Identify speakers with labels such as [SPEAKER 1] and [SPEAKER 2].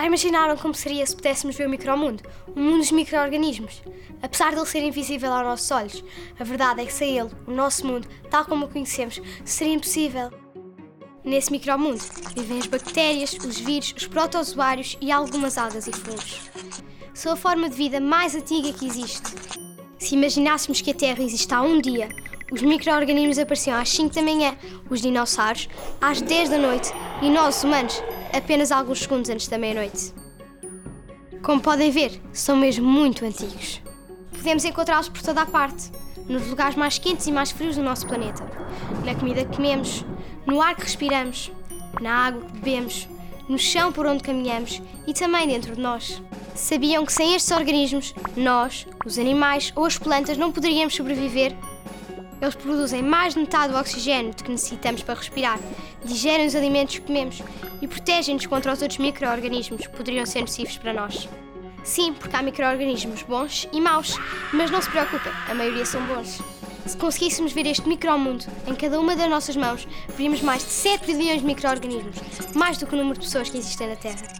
[SPEAKER 1] Já imaginaram como seria se pudéssemos ver o micromundo? O mundo dos micro-organismos? Apesar de ele ser invisível aos nossos olhos, a verdade é que sem ele, o nosso mundo, tal como o conhecemos, seria impossível. Nesse micromundo vivem as bactérias, os vírus, os protozoários e algumas algas e fungos. São a forma de vida mais antiga que existe. Se imaginássemos que a Terra existe há um dia, os micro-organismos apareciam às 5 da manhã, os dinossauros às 10 da noite e nós, humanos, apenas alguns segundos antes da meia-noite. Como podem ver, são mesmo muito antigos. Podemos encontrá-los por toda a parte, nos lugares mais quentes e mais frios do nosso planeta, na comida que comemos, no ar que respiramos, na água que bebemos, no chão por onde caminhamos e também dentro de nós. Sabiam que sem estes organismos, nós, os animais ou as plantas não poderíamos sobreviver? Eles produzem mais de metade do oxigênio que necessitamos para respirar, digerem os alimentos que comemos e protegem-nos contra os outros micro-organismos que poderiam ser nocivos para nós. Sim, porque há micro-organismos bons e maus, mas não se preocupem, a maioria são bons. Se conseguíssemos ver este micromundo em cada uma das nossas mãos, veríamos mais de 7 bilhões de micro-organismos, mais do que o número de pessoas que existem na Terra.